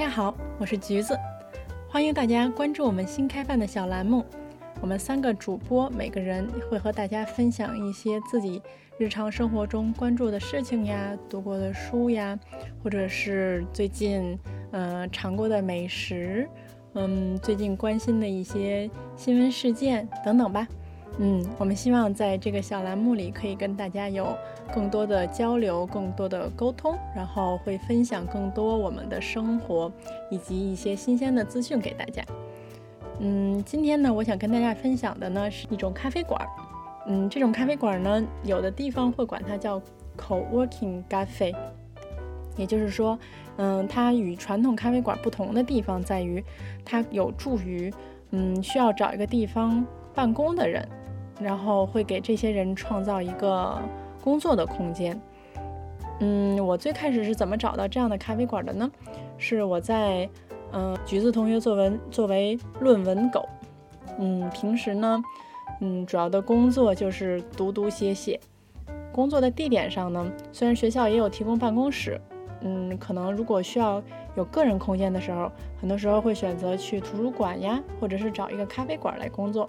大家好，我是橘子，欢迎大家关注我们新开办的小栏目。我们三个主播每个人会和大家分享一些自己日常生活中关注的事情呀、读过的书呀，或者是最近嗯尝过的美食，嗯最近关心的一些新闻事件等等吧。嗯，我们希望在这个小栏目里可以跟大家有更多的交流、更多的沟通，然后会分享更多我们的生活以及一些新鲜的资讯给大家。嗯，今天呢，我想跟大家分享的呢是一种咖啡馆。嗯，这种咖啡馆呢，有的地方会管它叫 co-working cafe，也就是说，嗯，它与传统咖啡馆不同的地方在于，它有助于嗯需要找一个地方办公的人。然后会给这些人创造一个工作的空间。嗯，我最开始是怎么找到这样的咖啡馆的呢？是我在嗯橘子同学作文作为论文狗，嗯，平时呢，嗯，主要的工作就是读读写写。工作的地点上呢，虽然学校也有提供办公室，嗯，可能如果需要有个人空间的时候，很多时候会选择去图书馆呀，或者是找一个咖啡馆来工作。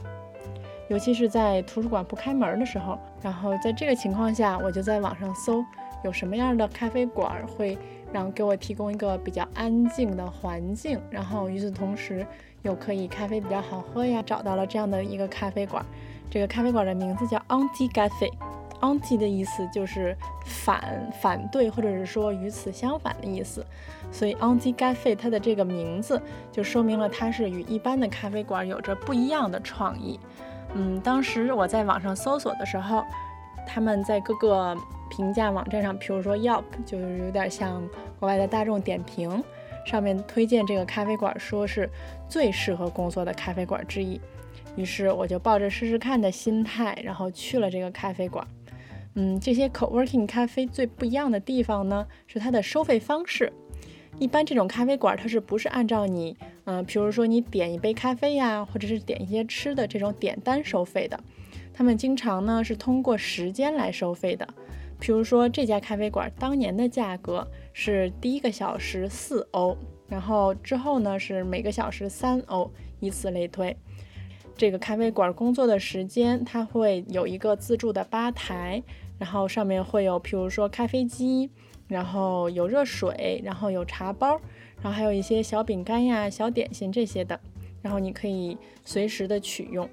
尤其是在图书馆不开门的时候，然后在这个情况下，我就在网上搜有什么样的咖啡馆会让给我提供一个比较安静的环境，然后与此同时又可以咖啡比较好喝呀。找到了这样的一个咖啡馆，这个咖啡馆的名字叫 Anti Cafe，Anti 的意思就是反、反对或者是说与此相反的意思，所以 Anti Cafe 它的这个名字就说明了它是与一般的咖啡馆有着不一样的创意。嗯，当时我在网上搜索的时候，他们在各个评价网站上，比如说 Yelp，就是有点像国外的大众点评，上面推荐这个咖啡馆，说是最适合工作的咖啡馆之一。于是我就抱着试试看的心态，然后去了这个咖啡馆。嗯，这些 co-working 咖啡最不一样的地方呢，是它的收费方式。一般这种咖啡馆，它是不是按照你，嗯，比如说你点一杯咖啡呀，或者是点一些吃的这种点单收费的？他们经常呢是通过时间来收费的。比如说这家咖啡馆当年的价格是第一个小时四欧，然后之后呢是每个小时三欧，以此类推。这个咖啡馆工作的时间，它会有一个自助的吧台，然后上面会有，比如说咖啡机。然后有热水，然后有茶包，然后还有一些小饼干呀、小点心这些的，然后你可以随时的取用。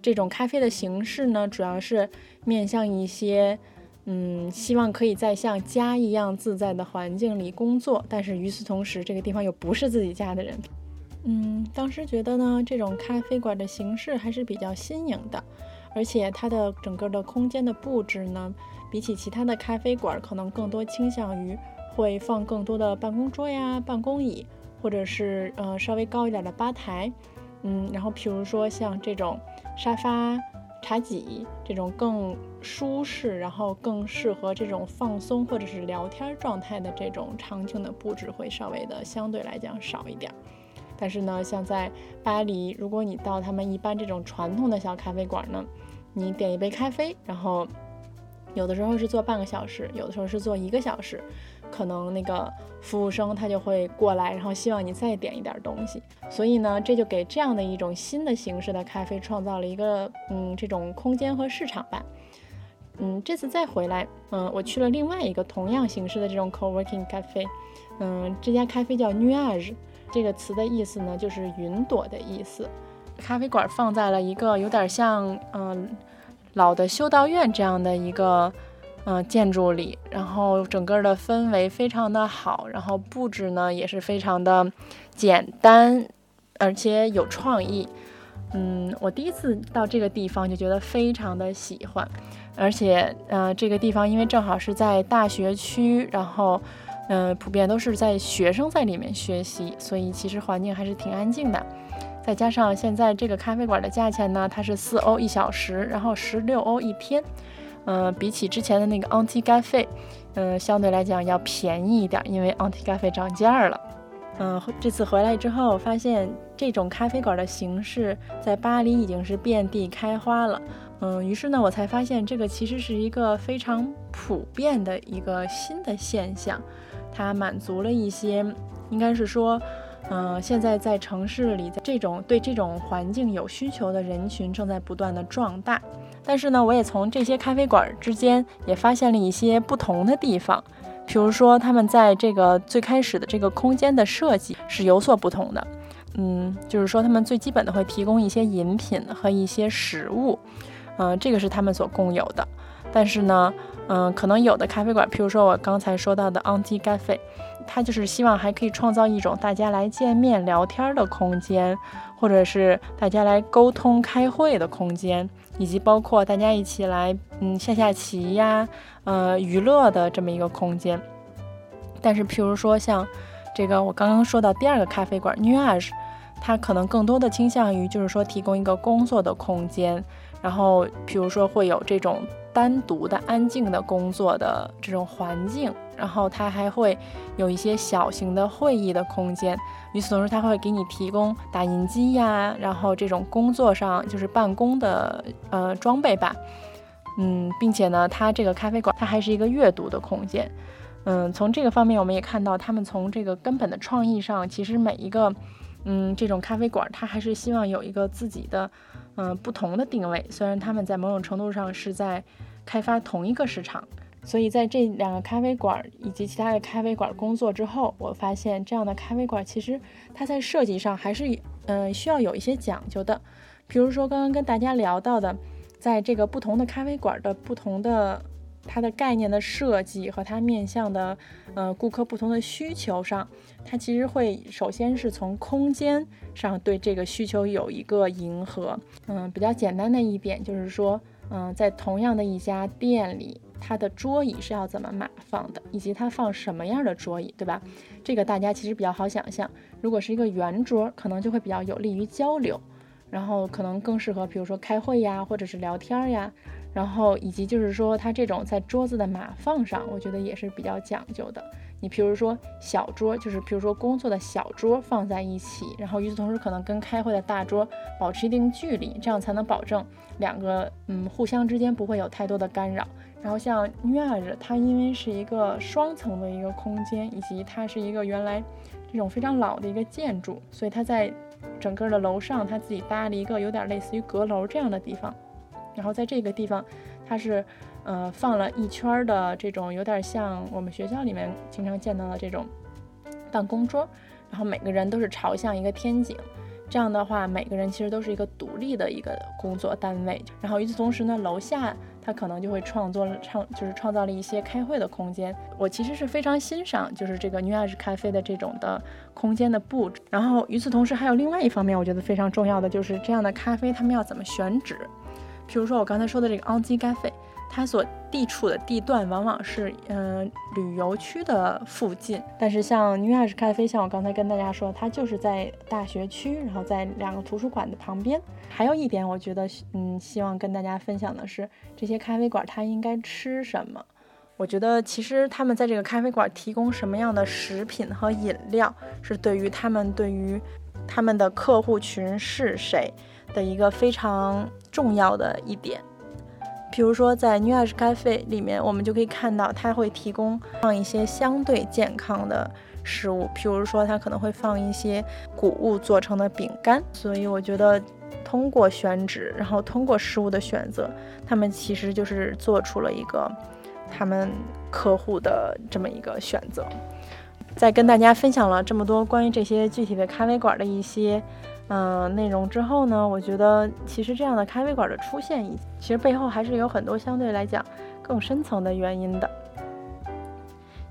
这种咖啡的形式呢，主要是面向一些，嗯，希望可以在像家一样自在的环境里工作，但是与此同时，这个地方又不是自己家的人。嗯，当时觉得呢，这种咖啡馆的形式还是比较新颖的，而且它的整个的空间的布置呢。比起其他的咖啡馆，可能更多倾向于会放更多的办公桌呀、办公椅，或者是呃稍微高一点的吧台，嗯，然后比如说像这种沙发、茶几这种更舒适，然后更适合这种放松或者是聊天状态的这种场景的布置会稍微的相对来讲少一点。但是呢，像在巴黎，如果你到他们一般这种传统的小咖啡馆呢，你点一杯咖啡，然后。有的时候是做半个小时，有的时候是做一个小时，可能那个服务生他就会过来，然后希望你再点一点东西。所以呢，这就给这样的一种新的形式的咖啡创造了一个嗯这种空间和市场吧。嗯，这次再回来，嗯，我去了另外一个同样形式的这种 co-working 咖啡，嗯，这家咖啡叫 Nuage，这个词的意思呢就是云朵的意思。咖啡馆放在了一个有点像嗯。老的修道院这样的一个嗯建筑里，然后整个的氛围非常的好，然后布置呢也是非常的简单，而且有创意。嗯，我第一次到这个地方就觉得非常的喜欢，而且嗯这个地方因为正好是在大学区，然后嗯普遍都是在学生在里面学习，所以其实环境还是挺安静的。再加上现在这个咖啡馆的价钱呢，它是四欧一小时，然后十六欧一天，嗯，比起之前的那个 Anti Cafe，嗯，相对来讲要便宜一点，因为 Anti Cafe 涨价了。嗯，这次回来之后，发现这种咖啡馆的形式在巴黎已经是遍地开花了。嗯，于是呢，我才发现这个其实是一个非常普遍的一个新的现象，它满足了一些，应该是说。嗯，现在在城市里，在这种对这种环境有需求的人群正在不断的壮大。但是呢，我也从这些咖啡馆之间也发现了一些不同的地方，比如说他们在这个最开始的这个空间的设计是有所不同的。嗯，就是说他们最基本的会提供一些饮品和一些食物，嗯，这个是他们所共有的。但是呢，嗯，可能有的咖啡馆，譬如说我刚才说到的 Anti Cafe，它就是希望还可以创造一种大家来见面聊天的空间，或者是大家来沟通开会的空间，以及包括大家一起来嗯下下棋呀，呃娱乐的这么一个空间。但是譬如说像这个我刚刚说到第二个咖啡馆 Nuage，它可能更多的倾向于就是说提供一个工作的空间，然后譬如说会有这种。单独的、安静的工作的这种环境，然后它还会有一些小型的会议的空间。与此同时，它会给你提供打印机呀，然后这种工作上就是办公的呃装备吧。嗯，并且呢，它这个咖啡馆它还是一个阅读的空间。嗯，从这个方面我们也看到，他们从这个根本的创意上，其实每一个嗯这种咖啡馆，它还是希望有一个自己的。嗯，不同的定位，虽然他们在某种程度上是在开发同一个市场，所以在这两个咖啡馆以及其他的咖啡馆工作之后，我发现这样的咖啡馆其实它在设计上还是嗯需要有一些讲究的。比如说刚刚跟大家聊到的，在这个不同的咖啡馆的不同的。它的概念的设计和它面向的呃顾客不同的需求上，它其实会首先是从空间上对这个需求有一个迎合。嗯，比较简单的一点就是说，嗯，在同样的一家店里，它的桌椅是要怎么码放的，以及它放什么样的桌椅，对吧？这个大家其实比较好想象。如果是一个圆桌，可能就会比较有利于交流，然后可能更适合比如说开会呀，或者是聊天呀。然后以及就是说，它这种在桌子的码放上，我觉得也是比较讲究的。你比如说小桌，就是比如说工作的小桌放在一起，然后与此同时可能跟开会的大桌保持一定距离，这样才能保证两个嗯互相之间不会有太多的干扰。然后像 n u a g e 它因为是一个双层的一个空间，以及它是一个原来这种非常老的一个建筑，所以它在整个的楼上，它自己搭了一个有点类似于阁楼这样的地方。然后在这个地方，它是，呃，放了一圈的这种有点像我们学校里面经常见到的这种办公桌，然后每个人都是朝向一个天井，这样的话，每个人其实都是一个独立的一个工作单位。然后与此同时呢，楼下他可能就会创作了创，就是创造了一些开会的空间。我其实是非常欣赏，就是这个 New Age 咖啡的这种的空间的布置。然后与此同时，还有另外一方面，我觉得非常重要的就是这样的咖啡，他们要怎么选址。比如说我刚才说的这个 Anji Cafe，它所地处的地段往往是嗯旅游区的附近，但是像 New Age 咖啡，像我刚才跟大家说，它就是在大学区，然后在两个图书馆的旁边。还有一点，我觉得嗯希望跟大家分享的是，这些咖啡馆它应该吃什么？我觉得其实他们在这个咖啡馆提供什么样的食品和饮料，是对于他们对于他们的客户群是谁的一个非常。重要的一点，比如说在 New Age Cafe 里面，我们就可以看到它会提供放一些相对健康的食物，譬如说它可能会放一些谷物做成的饼干。所以我觉得通过选址，然后通过食物的选择，他们其实就是做出了一个他们客户的这么一个选择。在跟大家分享了这么多关于这些具体的咖啡馆的一些。嗯，内容之后呢，我觉得其实这样的咖啡馆的出现，其实背后还是有很多相对来讲更深层的原因的。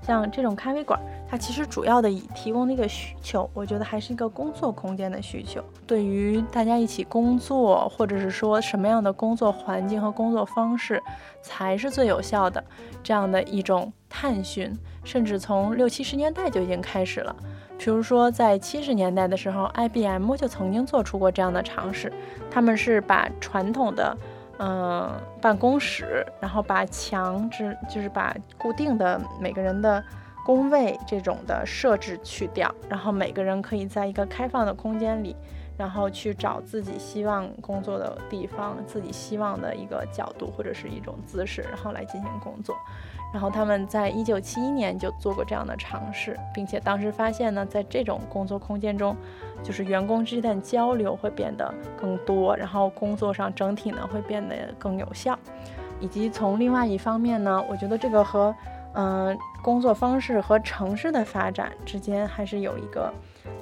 像这种咖啡馆，它其实主要的以提供的一个需求，我觉得还是一个工作空间的需求。对于大家一起工作，或者是说什么样的工作环境和工作方式才是最有效的，这样的一种探寻，甚至从六七十年代就已经开始了。比如说，在七十年代的时候，IBM 就曾经做出过这样的尝试。他们是把传统的，嗯，办公室，然后把墙之，就是把固定的每个人的工位这种的设置去掉，然后每个人可以在一个开放的空间里，然后去找自己希望工作的地方，自己希望的一个角度或者是一种姿势，然后来进行工作。然后他们在一九七一年就做过这样的尝试，并且当时发现呢，在这种工作空间中，就是员工之间的交流会变得更多，然后工作上整体呢会变得更有效。以及从另外一方面呢，我觉得这个和嗯工作方式和城市的发展之间还是有一个，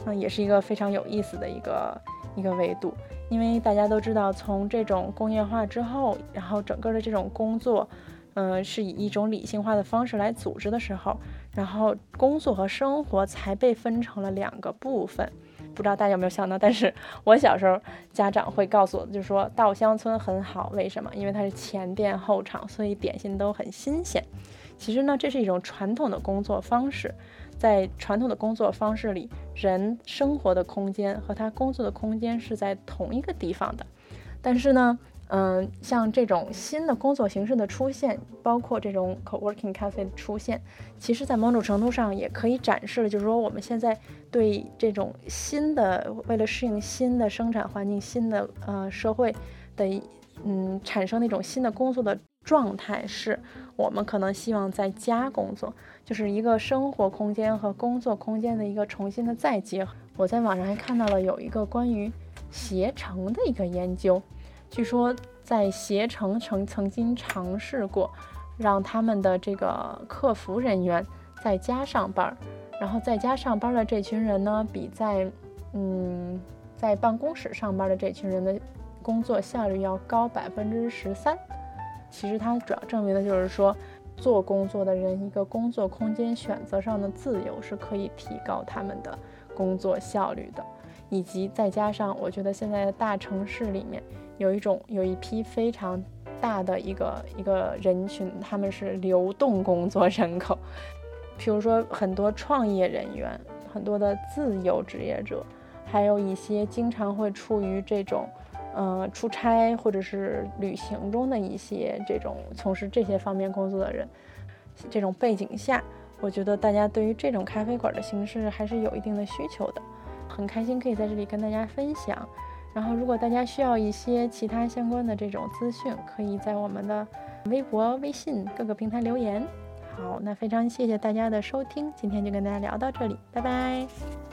嗯，也是一个非常有意思的一个一个维度。因为大家都知道，从这种工业化之后，然后整个的这种工作。嗯，是以一种理性化的方式来组织的时候，然后工作和生活才被分成了两个部分。不知道大家有没有想到？但是 我小时候家长会告诉我，就说稻香村很好，为什么？因为它是前店后厂，所以点心都很新鲜。其实呢，这是一种传统的工作方式，在传统的工作方式里，人生活的空间和他工作的空间是在同一个地方的。但是呢，嗯，像这种新的工作形式的出现，包括这种 co-working cafe 的出现，其实，在某种程度上也可以展示了，就是说我们现在对这种新的，为了适应新的生产环境、新的呃社会的，嗯，产生那种新的工作的状态，是我们可能希望在家工作，就是一个生活空间和工作空间的一个重新的再结合。我在网上还看到了有一个关于携程的一个研究。据说在携程曾曾经尝试过，让他们的这个客服人员在家上班，然后在家上班的这群人呢，比在嗯在办公室上班的这群人的工作效率要高百分之十三。其实它主要证明的就是说，做工作的人一个工作空间选择上的自由是可以提高他们的工作效率的，以及再加上我觉得现在的大城市里面。有一种有一批非常大的一个一个人群，他们是流动工作人口，比如说很多创业人员，很多的自由职业者，还有一些经常会处于这种呃出差或者是旅行中的一些这种从事这些方面工作的人，这种背景下，我觉得大家对于这种咖啡馆的形式还是有一定的需求的，很开心可以在这里跟大家分享。然后，如果大家需要一些其他相关的这种资讯，可以在我们的微博、微信各个平台留言。好，那非常谢谢大家的收听，今天就跟大家聊到这里，拜拜。